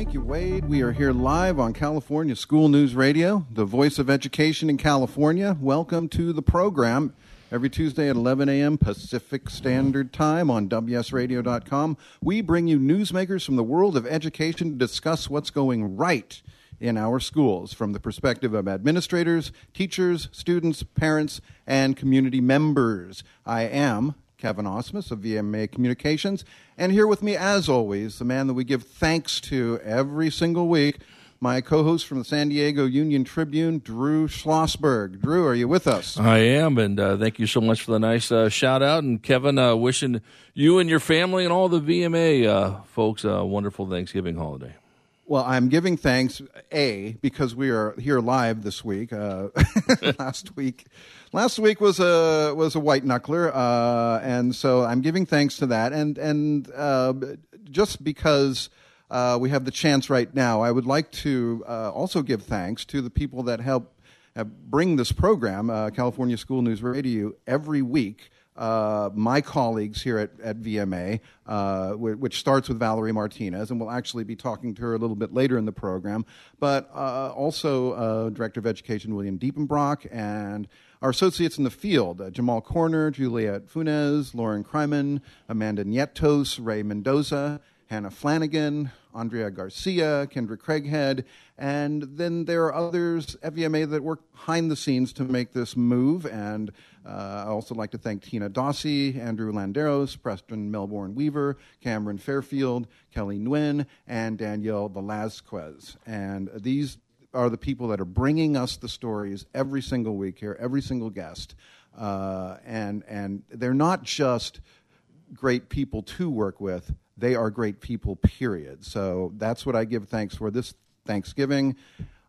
Thank you, Wade. We are here live on California School News Radio, the voice of education in California. Welcome to the program every Tuesday at 11 a.m. Pacific Standard Time on WSRadio.com. We bring you newsmakers from the world of education to discuss what's going right in our schools from the perspective of administrators, teachers, students, parents, and community members. I am Kevin Osmus of VMA Communications, and here with me, as always, the man that we give thanks to every single week, my co-host from the San Diego Union Tribune, Drew Schlossberg. Drew, are you with us? I am, and uh, thank you so much for the nice uh, shout out. And Kevin, uh, wishing you and your family and all the VMA uh, folks a wonderful Thanksgiving holiday. Well, I'm giving thanks, A, because we are here live this week. Uh, last week, last week was a was a white knuckler, uh, and so I'm giving thanks to that, and and uh, just because uh, we have the chance right now, I would like to uh, also give thanks to the people that help uh, bring this program, California School News Radio, every week uh, my colleagues here at, at VMA, uh, which starts with Valerie Martinez, and we'll actually be talking to her a little bit later in the program, but uh, also uh, Director of Education William Diepenbrock and our associates in the field, uh, Jamal Corner, Juliet Funes, Lauren Kryman, Amanda Nietos, Ray Mendoza, Hannah Flanagan, Andrea Garcia, Kendra Craighead, and then there are others at VMA that work behind the scenes to make this move. And uh, I also like to thank Tina Dossie, Andrew Landeros, Preston Melbourne Weaver, Cameron Fairfield, Kelly Nguyen, and Danielle Velasquez. And these are the people that are bringing us the stories every single week here, every single guest. Uh, and, and they're not just great people to work with, they are great people, period. So that's what I give thanks for this Thanksgiving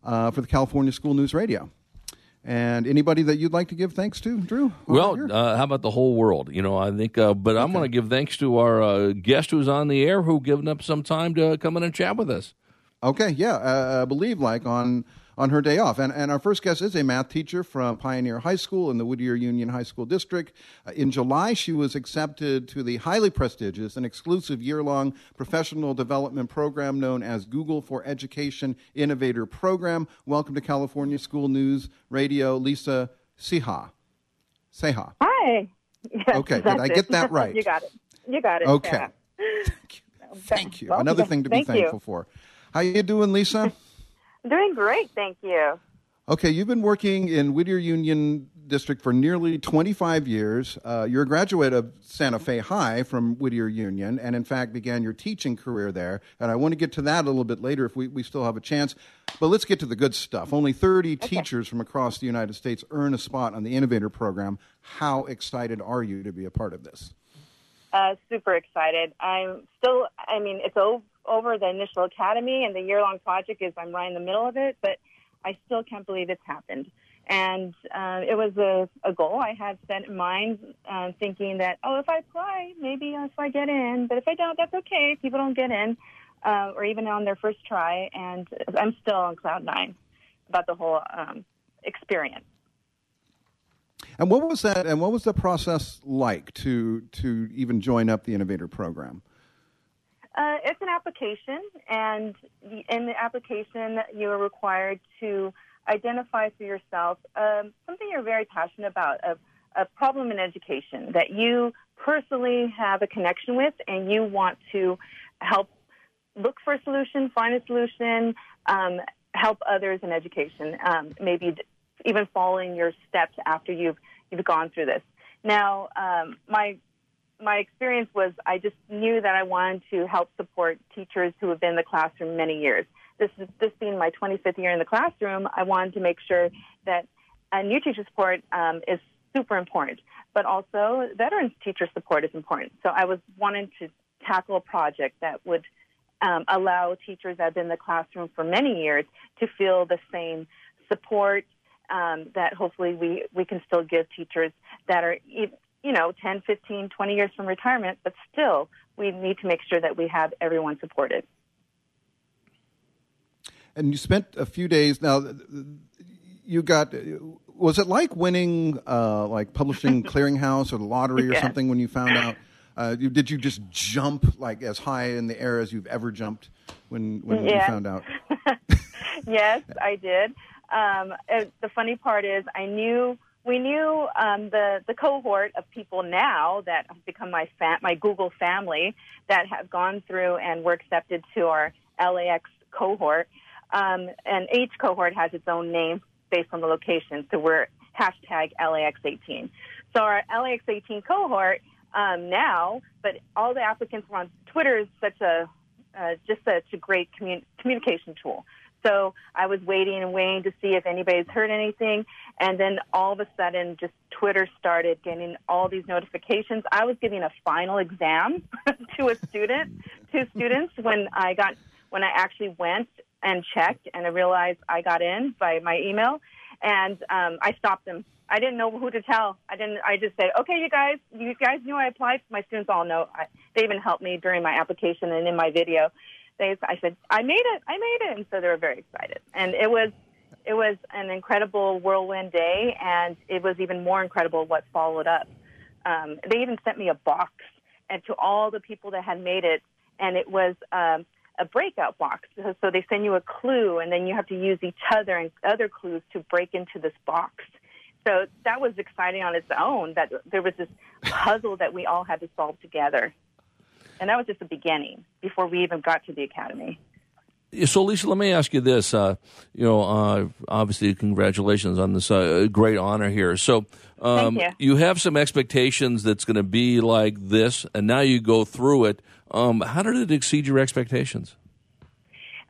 uh, for the California School News Radio. And anybody that you'd like to give thanks to, Drew? Well, uh, how about the whole world? You know, I think, uh, but okay. I'm going to give thanks to our uh, guest who's on the air who given up some time to come in and chat with us. Okay, yeah, uh, I believe like on on her day off. And, and our first guest is a math teacher from Pioneer High School in the Whittier Union High School District. Uh, in July, she was accepted to the highly prestigious and exclusive year long professional development program known as Google for Education Innovator Program. Welcome to California School News Radio, Lisa Ceja. Ceja. Hi. Yes, okay, did I get that right? you got it. You got it. Okay. Thank you. Thank you. Another thing to be thankful you. for. How you doing, Lisa? Doing great, thank you. Okay, you've been working in Whittier Union District for nearly 25 years. Uh, you're a graduate of Santa Fe High from Whittier Union, and in fact began your teaching career there. And I want to get to that a little bit later if we, we still have a chance. But let's get to the good stuff. Only 30 okay. teachers from across the United States earn a spot on the Innovator Program. How excited are you to be a part of this? Uh, super excited. I'm still, I mean, it's over over the initial academy and the year long project is I'm right in the middle of it, but I still can't believe it's happened. And uh, it was a, a goal I had set in mind, uh, thinking that, oh, if I apply, maybe if I get in, but if I don't, that's okay. People don't get in, uh, or even on their first try. And I'm still on cloud nine about the whole um, experience. And what was that? And what was the process like to to even join up the innovator program? Uh, it's an application, and in the application, you are required to identify for yourself um, something you're very passionate about, a, a problem in education that you personally have a connection with, and you want to help look for a solution, find a solution, um, help others in education, um, maybe even following your steps after you've you've gone through this. Now, um, my my experience was I just knew that I wanted to help support teachers who have been in the classroom many years. This is this being my 25th year in the classroom, I wanted to make sure that a new teacher support um, is super important, but also veterans teacher support is important. So I was wanting to tackle a project that would um, allow teachers that have been in the classroom for many years to feel the same support um, that hopefully we, we can still give teachers that are, you know, 10, 15, 20 years from retirement, but still we need to make sure that we have everyone supported. And you spent a few days now. You got. Was it like winning, uh, like publishing clearinghouse or the lottery or Yeah. something when you found out? Uh, you, did you just jump like as high in the air as you've ever jumped when when you found out? yes, I did. Um, the funny part is, I knew we knew um, the the cohort of people now that have become my my Google family that have gone through and were accepted to our LAX cohort. Um, and each cohort has its own name based on the location. So we're hashtag LAX18. So our LAX18 cohort um, now, but all the applicants were on Twitter is such a uh, just such a great commun- communication tool. So I was waiting and waiting to see if anybody's heard anything, and then all of a sudden, just Twitter started getting all these notifications. I was giving a final exam to a student, two students, when I got when I actually went and checked, and I realized I got in by my email, and um, I stopped them. I didn't know who to tell. I didn't. I just said, "Okay, you guys, you guys knew I applied." My students all know. I, they even helped me during my application and in my video. They, I said, "I made it! I made it!" And so they were very excited. And it was, it was an incredible whirlwind day, and it was even more incredible what followed up. Um, they even sent me a box, and to all the people that had made it, and it was. Um, a breakout box. So, so they send you a clue, and then you have to use each other and other clues to break into this box. So that was exciting on its own. That there was this puzzle that we all had to solve together, and that was just the beginning before we even got to the academy. So, Lisa, let me ask you this. Uh, you know, uh, obviously, congratulations on this uh, great honor here. So, um, Thank you. have some expectations that's going to be like this, and now you go through it. Um, how did it exceed your expectations?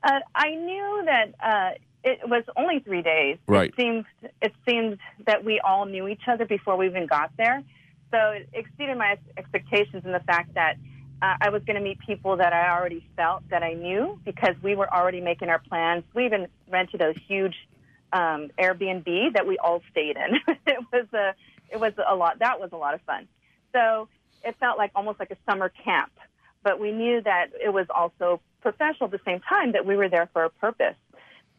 Uh, I knew that uh, it was only three days. Right. It seemed it seemed that we all knew each other before we even got there. So it exceeded my expectations in the fact that uh, I was going to meet people that I already felt that I knew because we were already making our plans. We even rented a huge um, Airbnb that we all stayed in. it was a it was a lot. That was a lot of fun. So it felt like almost like a summer camp, but we knew that it was also professional at the same time that we were there for a purpose.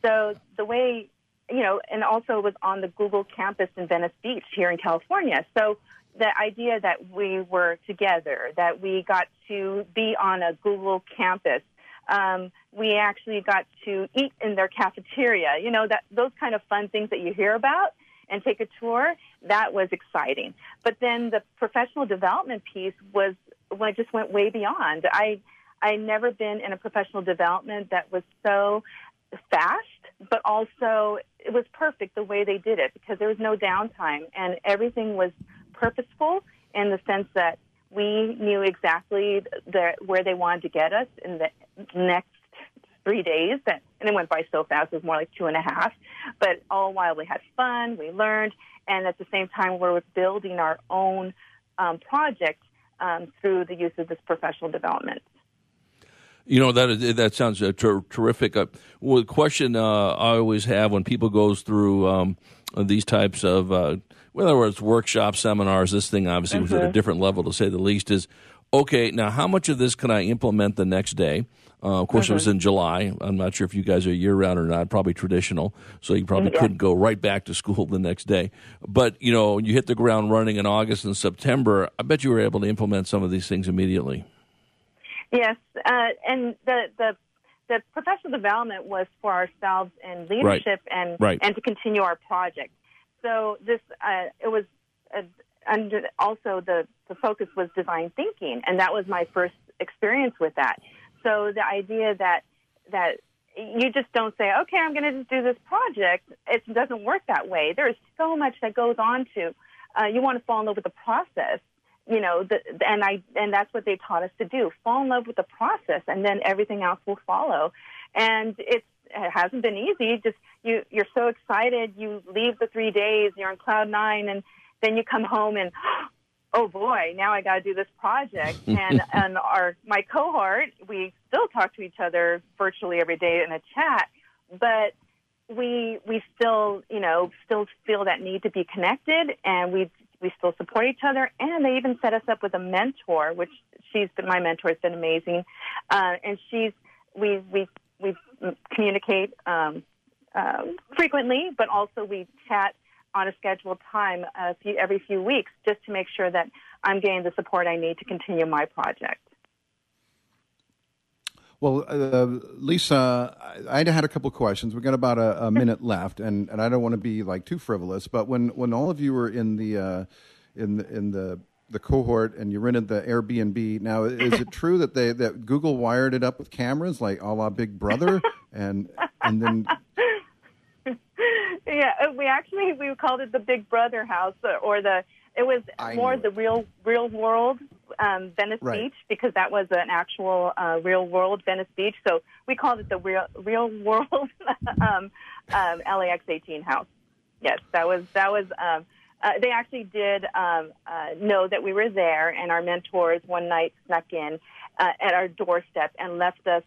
So the way you know, and also it was on the Google campus in Venice Beach here in California. So the idea that we were together, that we got to be on a Google campus, um, we actually got to eat in their cafeteria. You know that those kind of fun things that you hear about and take a tour. That was exciting. But then the professional development piece was when it just went way beyond. I I never been in a professional development that was so fast, but also it was perfect the way they did it because there was no downtime and everything was purposeful in the sense that we knew exactly the, where they wanted to get us in the next three days. That and it went by so fast; it was more like two and a half. But all while we had fun, we learned, and at the same time, we were building our own um, project um, through the use of this professional development. You know that that sounds uh, ter- terrific. Uh, well, the question uh, I always have when people goes through um, these types of, uh, whether it's workshops, seminars, this thing obviously was at a different level to say the least. Is okay. Now, how much of this can I implement the next day? Uh, of course, it was in July. I'm not sure if you guys are year round or not. Probably traditional, so you probably Yeah. couldn't go right back to school the next day. But you know, you hit the ground running in August and September. I bet you were able to implement some of these things immediately. Yes, uh, and the the the professional development was for ourselves in leadership and Right. and to continue our project. So this uh, it was uh, under also the the focus was design thinking, and that was my first experience with that. So the idea that that you just don't say, okay, I'm going to just do this project. It doesn't work that way. There is so much that goes on to. Uh, you want to fall in love with the process you know, the, and I and that's what they taught us to do: fall in love with the process, and then everything else will follow. And it's it hasn't been easy. Just you you're so excited. You leave the three days, you're on cloud nine, and then you come home and oh boy, now I got to do this project. and and our my cohort, we still talk to each other virtually every day in a chat, but we we still you know still feel that need to be connected, and we we still support each other. And they even set us up with a mentor, which she's been my mentor has been amazing, uh, and she's we we we communicate um, uh, frequently, but also we chat on a scheduled time a few, every few weeks just to make sure that I'm getting the support I need to continue my project. Well, uh, Lisa, I, I had a couple of questions. We've got about a, a minute left, and, and I don't want to be like too frivolous. But when, when all of you were in the uh, in the, in the the cohort and you rented the Airbnb, now is it true that they that Google wired it up with cameras like a la Big Brother, and and then yeah, uh, we actually we called it the Big Brother house uh, or the it was I more the it. real real world um, Venice Right. Beach because that was an actual uh, real world Venice Beach. So we called it the real real world um, um, LAX 18 house. Yes, that was that was. Um, uh, they actually did um, uh, know that we were there, and our mentors one night snuck in uh, at our doorstep and left us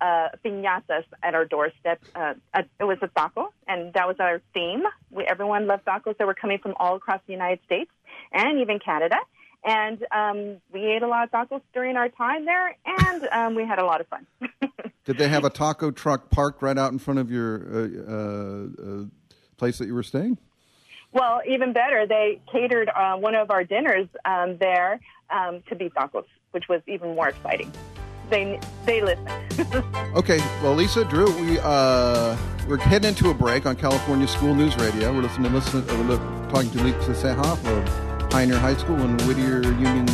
uh, piñatas at our doorstep. Uh, it was a taco, and that was our theme. We, everyone loved tacos that were coming from all across the United States and even Canada. And um, we ate a lot of tacos during our time there, and um, we had a lot of fun. did they have a taco truck parked right out in front of your uh, uh, uh, place that you were staying? well, even better, they catered uh, one of our dinners um, there um, to be tacos, which was even more exciting. They they listened. Okay, well, Lisa, Drew, we uh, we're heading into a break on California School News Radio. We're listening, listen, uh, we're talking to Lisa Ceja of Pioneer High School in Whittier Union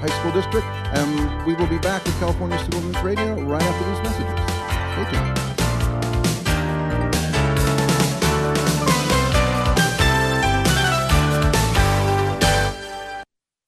High School District, and we will be back with California School News Radio right after these messages. Stay tuned.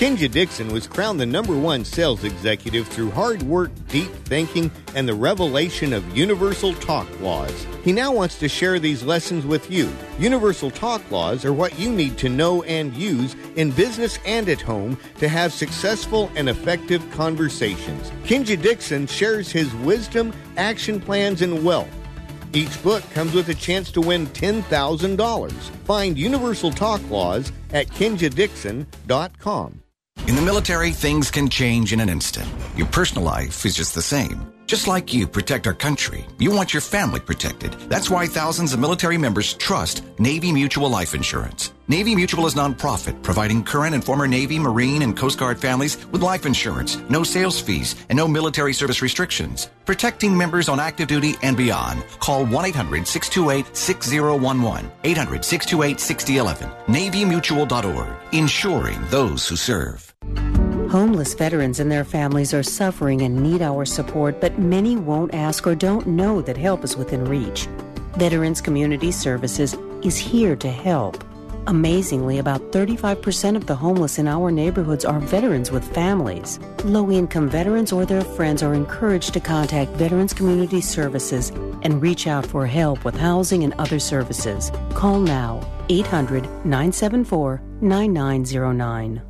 Kenja Dixon was crowned the number one sales executive through hard work, deep thinking, and the revelation of universal talk laws. He now wants to share these lessons with you. Universal talk laws are what you need to know and use in business and at home to have successful and effective conversations. Kenja Dixon shares his wisdom, action plans, and wealth. Each book comes with a chance to win $10,000. Find Universal Talk Laws at kenjadixon.com. In the military, things can change in an instant. Your personal life is just the same. Just like you protect our country, you want your family protected. That's why thousands of military members trust Navy Mutual Life Insurance. Navy Mutual is nonprofit, providing current and former Navy, Marine, and Coast Guard families with life insurance, no sales fees, and no military service restrictions. Protecting members on active duty and beyond. Call 1-800-628-6011. 800-628-6011. NavyMutual.org. Insuring those who serve. Homeless veterans and their families are suffering and need our support, but many won't ask or don't know that help is within reach. Veterans Community Services is here to help. Amazingly, about 35% of the homeless in our neighborhoods are veterans with families. Low income veterans or their friends are encouraged to contact Veterans Community Services and reach out for help with housing and other services. Call now 800 974 9909.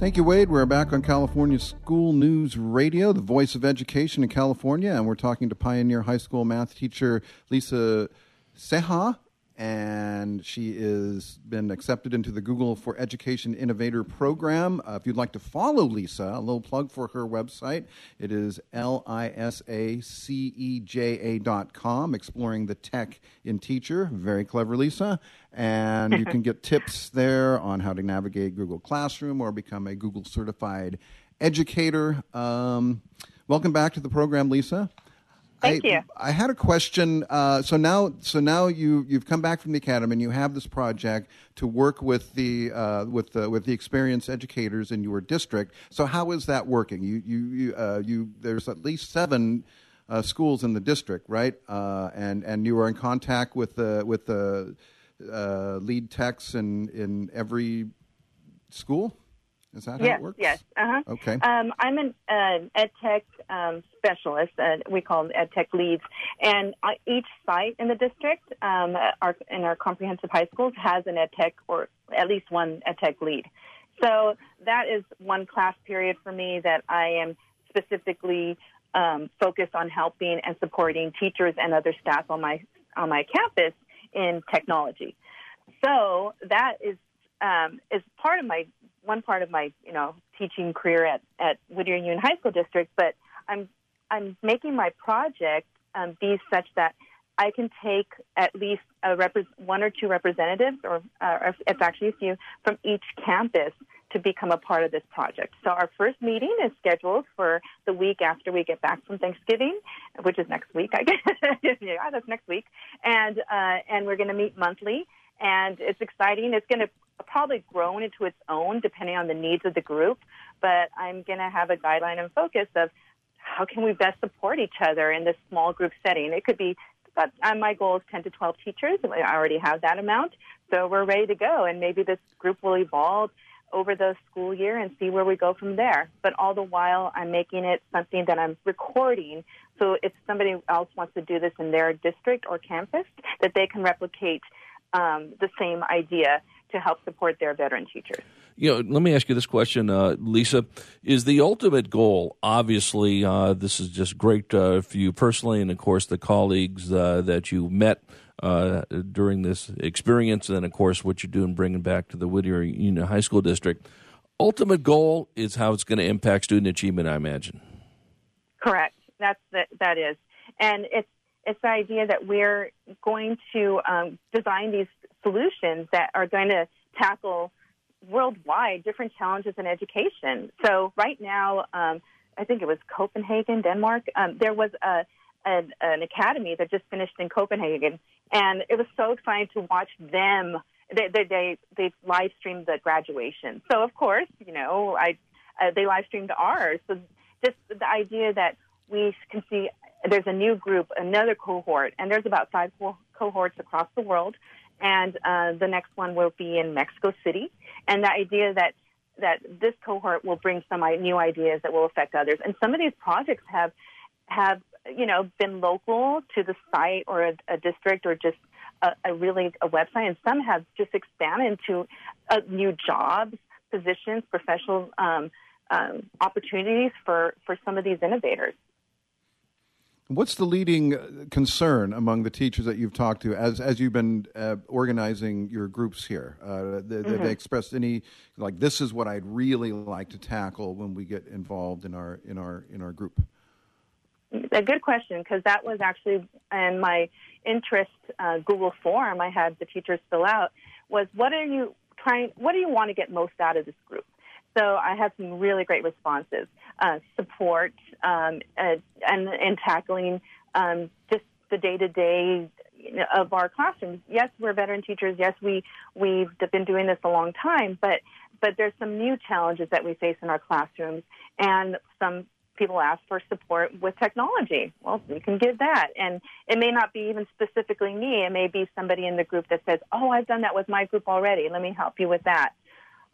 Thank you, Wade. We're back on California School News Radio, the voice of education in California, and we're talking to Pioneer High School math teacher Lisa Ceja and she has been accepted into the Google for Education Innovator Program. Uh, if you'd like to follow Lisa, a little plug for her website. It is L-I-S-A-C-E-J-A dot com, exploring the tech in teacher. Very clever, Lisa. And you can get tips there on how to navigate Google Classroom or become a Google certified educator. Um, welcome back to the program, Lisa. Thank I, you. I had a question. Uh, so now, so now you you've come back from the academy and you have this project to work with the uh, with the with the experienced educators in your district. So how is that working? You you you, uh, you there's at least seven. Uh, schools in the district, right? Uh, and and you are in contact with the with the uh, lead techs in in every school. Is that how yes, it works? Yes. Uh-huh. Okay. Um, I'm an uh, ed tech um, specialist. Uh, we call them ed tech leads. And uh, each site in the district, um, our, in our comprehensive high schools, has an ed tech or at least one ed tech lead. So that is one class period for me that I am specifically um, focused on helping and supporting teachers and other staff on my on my campus in technology. So that is um, is part of my one part of my you know teaching career at at Whittier Union High School District, but I'm I'm making my project um, be such that I can take at least a repre- one or two representatives, or uh, it's actually a few, from each campus to become a part of this project. So our first meeting is scheduled for the week after we get back from Thanksgiving, which is next week. I guess yeah, that's next week, and uh, and we're going to meet monthly, and it's exciting. It's going to probably grown into its own depending on the needs of the group, but I'm going to have a guideline and focus of how can we best support each other in this small group setting. It could be but uh, my goal is 10 to 12 teachers. I already have that amount, so we're ready to go. And maybe this group will evolve over the school year and see where we go from there. But all the while, I'm making it something that I'm recording. So if somebody else wants to do this in their district or campus, that they can replicate um, the same idea to help support their veteran teachers. You know, let me ask you this question, uh, Lisa. Is the ultimate goal, obviously, uh, this is just great uh, for you personally, and of course, the colleagues uh, that you met uh, during this experience, and then, of course, what you're doing bringing back to the Whittier Union High School District. Ultimate goal is how it's going to impact student achievement, I imagine. Correct. That's the, that is, and it's it's the idea that we're going to um, design these solutions that are going to tackle worldwide different challenges in education. So right now, um, I think it was Copenhagen, Denmark. Um, there was a an, an, academy that just finished in Copenhagen, and it was so exciting to watch them. They they they, they live streamed the graduation. So of course, you know, I uh, they live streamed ours. So just the idea that we can see there's a new group, another cohort, and there's about five cohorts across the world and uh, the next one will be in Mexico City. And the idea that that this cohort will bring some new ideas that will affect others. And some of these projects have have you know been local to the site or a, a district or just a, a, really a website, and some have just expanded into uh, new jobs, positions, professional um, um, opportunities for for some of these innovators. What's the leading uh, concern among the teachers that you've talked to as as you've been uh, organizing your groups here? Uh, they, mm-hmm. they expressed any like this is what I'd really like to tackle when we get involved in our in our in our group. A good question because that was actually in my interest uh, Google form I had the teachers fill out was what are you trying what do you want to get most out of this group? So I had some really great responses, uh, support, um, uh, and in tackling um, just the day to day of our classrooms. Yes, we're veteran teachers. Yes, we we've been doing this a long time, but but there's some new challenges that we face in our classrooms, and some people ask for support with technology. Well, we can give that, and it may not be even specifically me. It may be somebody in the group that says, "Oh, I've done that with my group already. Let me help you with that,"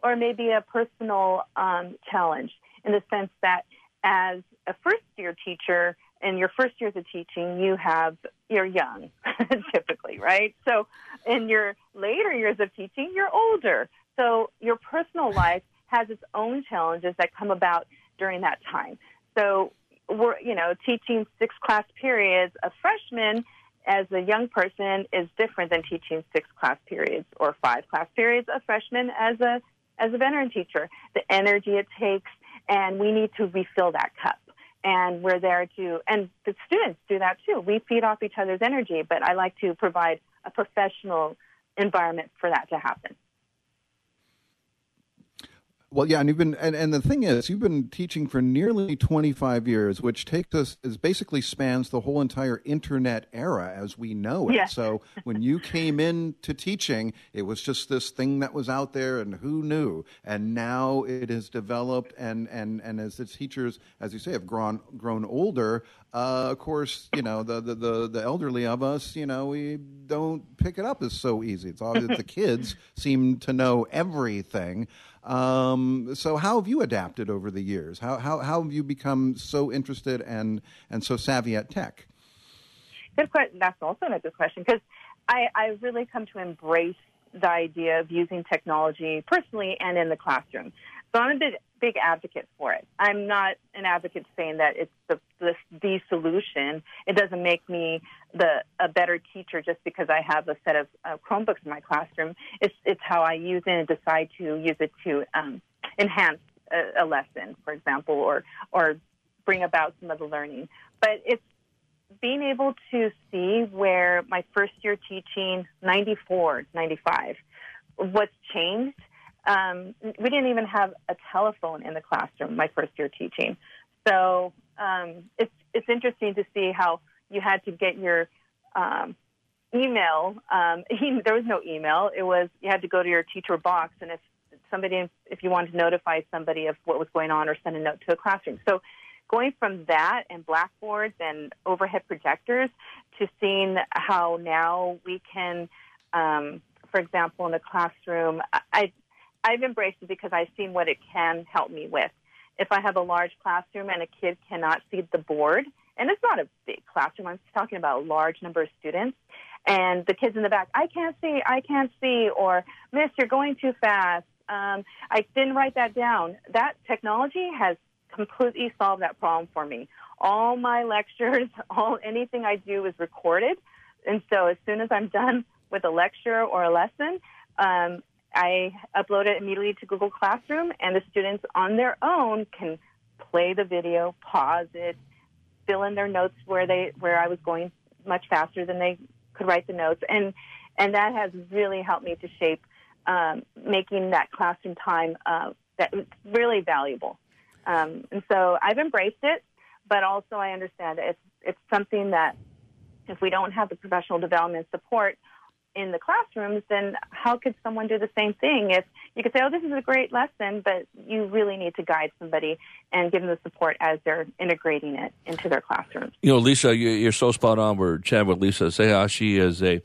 or maybe a personal um, challenge in the sense that as a first year teacher in your first years of teaching, you have you're young, typically, right? So, in your later years of teaching, you're older. So, your personal life has its own challenges that come about during that time. So, we're you know teaching six class periods of freshmen as a young person is different than teaching six class periods or five class periods of freshmen as a as a veteran teacher. The energy it takes, and we need to refill that cup and we're there to and the students do that too we feed off each other's energy but i like to provide a professional environment for that to happen well, yeah, and you've been, and, and the thing is, you've been teaching for nearly 25 years, which takes us, is basically spans the whole entire internet era as we know it. Yes. So when you came into teaching, it was just this thing that was out there, and who knew? And now it has developed, and and and as the teachers, as you say, have grown grown older. Uh, of course, you know the, the the the elderly of us, you know, we don't pick it up as so easy. It's obvious the kids seem to know everything. Um, so how have you adapted over the years? How, how, how have you become so interested and, and so savvy at tech? Good question. That's also a good question because I, I really come to embrace the idea of using technology personally and in the classroom. So I'm a big, big advocate for it. I'm not an advocate saying that it's the, the, the solution. It doesn't make me the a better teacher just because I have a set of uh, Chromebooks in my classroom. It's it's how I use it and decide to use it to um, enhance a, a lesson, for example, or or bring about some of the learning. But it's being able to see where my first year teaching, 94, 95, what's changed um, we didn't even have a telephone in the classroom my first year teaching. So um, it's it's interesting to see how you had to get your um, email. Um, there was no email. It was you had to go to your teacher box, and if somebody if you wanted to notify somebody of what was going on or send a note to a classroom. So going from that and blackboards and overhead projectors to seeing how now we can, um, for example, in the classroom, I I've embraced it because I've seen what it can help me with. If I have a large classroom and a kid cannot see the board, and it's not a big classroom, I'm talking about a large number of students, and the kids in the back, I can't see, I can't see, or Miss, you're going too fast. Um, I didn't write that down. That technology has completely solved that problem for me. All my lectures, all anything I do is recorded, and so as soon as I'm done with a lecture or a lesson, um, I upload it immediately to Google Classroom, and the students on their own can play the video, pause it, fill in their notes where they where I was going much faster than they could write the notes, and and that has really helped me to shape um, making that classroom time uh, that really valuable. Um, and so I've embraced it, but also I understand it's it's something that if we don't have the professional development support in the classrooms, then how could someone do the same thing? If you could say, oh, this is a great lesson, but you really need to guide somebody and give them the support as they're integrating it into their classrooms. You know, Lisa, you're so spot on. We're chatting with Lisa Ceja. She is a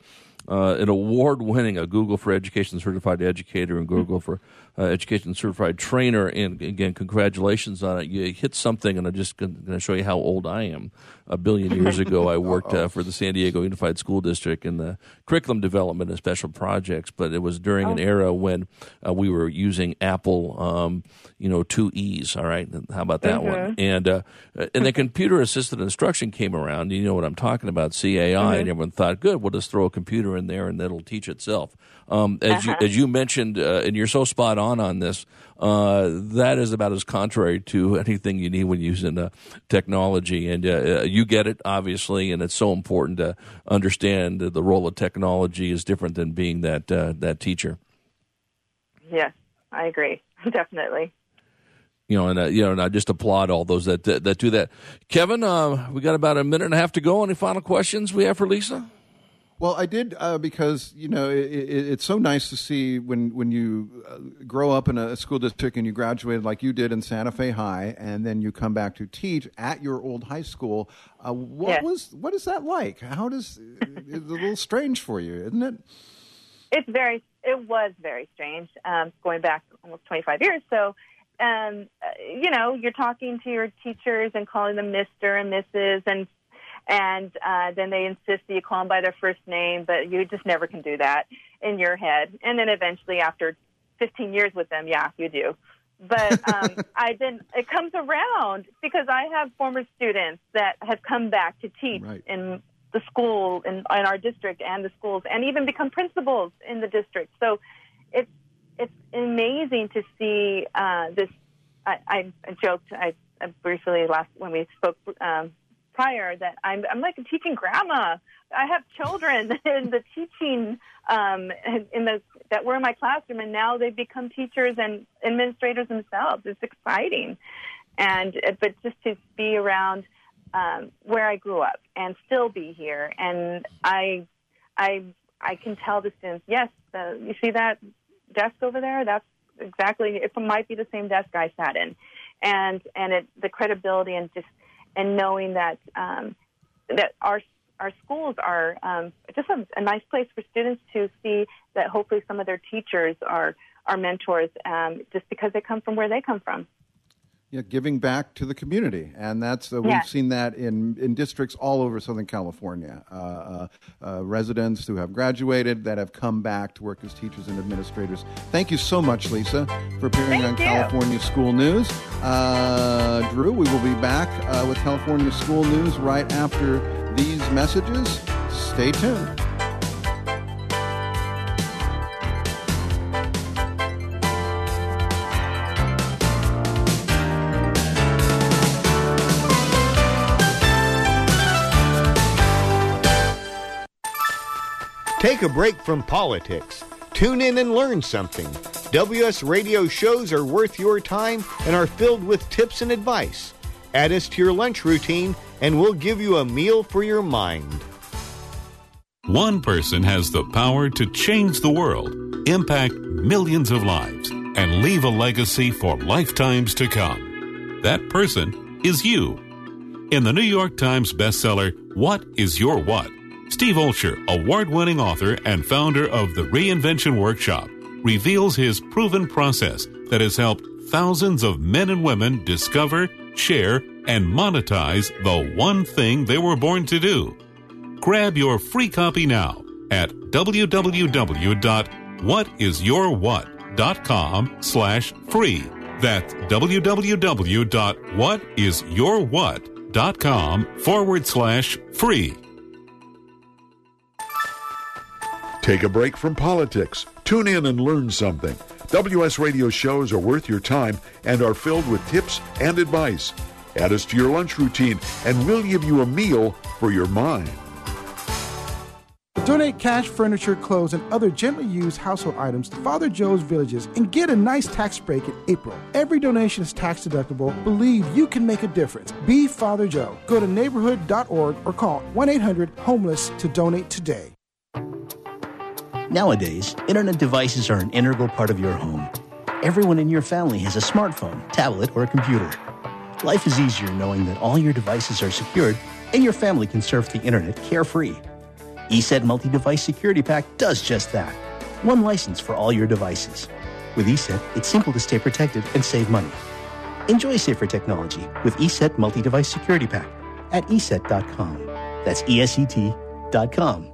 uh, an award-winning, a Google for Education certified educator and Google for uh, Education certified trainer. And again, congratulations on it. You hit something, and I'm just going to show you how old I am. A billion years ago, I worked uh, for the San Diego Unified School District in the curriculum development and special projects. But it was during an oh. era when uh, we were using Apple, um, you know, two E's. All right, how about that mm-hmm. one? And uh, and the computer assisted instruction came around. You know what I'm talking about, CAI, mm-hmm. and everyone thought, good, we'll just throw a computer in there and it'll teach itself. Um, as uh-huh. you as you mentioned, uh, and you're so spot on on this. Uh, that is about as contrary to anything you need when using uh, technology, and uh, uh, you get it obviously, and it's so important to understand that the role of technology is different than being that uh, that teacher. Yes, I agree, definitely. you know, and uh, you know, and I just applaud all those that that, that do that. Kevin, uh, we got about a minute and a half to go. Any final questions we have for Lisa? Well, I did uh, because you know it, it, it's so nice to see when when you uh, grow up in a school district and you graduated like you did in Santa Fe High, and then you come back to teach at your old high school. Uh, what Yes. was what is that like? How does it's a little strange for you, isn't it? It's very. It was very strange. Um, going back almost 25 years. So, um, uh, you know, you're talking to your teachers and calling them Mister and Mrs. and and uh, then they insist that you call them by their first name, but you just never can do that in your head. And then eventually, after 15 years with them, yeah, you do. But um, I then it comes around because I have former students that have come back to teach in the school in, in our district and the schools, and even become principals in the district. So it's it's amazing to see uh, this. I, I joked I, I briefly last when we spoke um, prior that I'm I'm like a teaching grandma. I have children in the teaching um, in the that were in my classroom, and now they've become teachers and administrators themselves. It's exciting, and but just to be around um, where I grew up and still be here, and I I I can tell the students, yes, the, you see that desk over there? That's exactly. It might be the same desk I sat in, and and it the credibility and just and knowing that um, that our our schools are um, just a, a nice place for students to see that hopefully some of their teachers are are mentors um, just because they come from where they come from. Yeah, giving back to the community, and that's uh, Yeah. we've seen that in in districts all over Southern California. Uh, uh, uh, residents who have graduated that have come back to work as teachers and administrators. Thank you so much, Lisa, for appearing Thank on you. California School News. Uh, Drew, we will be back uh, with California School News right after these messages. Stay tuned. Take a break from politics. Tune in and learn something. WS radio shows are worth your time and are filled with tips and advice. Add us to your lunch routine, and we'll give you a meal for your mind. One person has the power to change the world, impact millions of lives, and leave a legacy for lifetimes to come. That person is you. In the New York Times bestseller, What is Your What? Steve Olsher, award winning author and founder of the Reinvention Workshop, reveals his proven process that has helped thousands of men and women discover, share, and monetize the one thing they were born to do. Grab your free copy now at www.whatisyourwhat.com slash free. That's www.whatisyourwhat.com forward slash free. Take a break from politics. Tune in and learn something. WS radio shows are worth your time and are filled with tips and advice. Add us to your lunch routine, and we'll give you a meal for your mind. Donate cash, furniture, clothes, and other gently used household items to Father Joe's Villages and get a nice tax break in April. Every donation is tax deductible. Believe you can make a difference. Be Father Joe. Go to neighborhood.org or call 1 800 Homeless to donate today. Nowadays, internet devices are an integral part of your home. Everyone in your family has a smartphone, tablet, or a computer. Life is easier knowing that all your devices are secured and your family can surf the internet carefree. ESET Multi Device Security Pack does just that. One license for all your devices. With ESET, it's simple to stay protected and save money. Enjoy safer technology with ESET Multi Device Security Pack at ESET.com. That's ESET.com.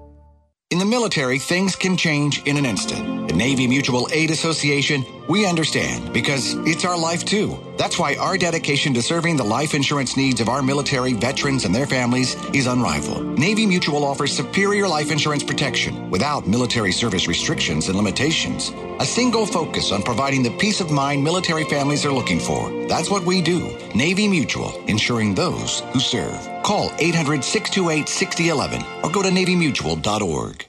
In the military, things can change in an instant. The Navy Mutual Aid Association, we understand because it's our life too. That's why our dedication to serving the life insurance needs of our military veterans and their families is unrivaled. Navy Mutual offers superior life insurance protection without military service restrictions and limitations. A single focus on providing the peace of mind military families are looking for. That's what we do. Navy Mutual, insuring those who serve. Call 800 628 6011 or go to NavyMutual.org.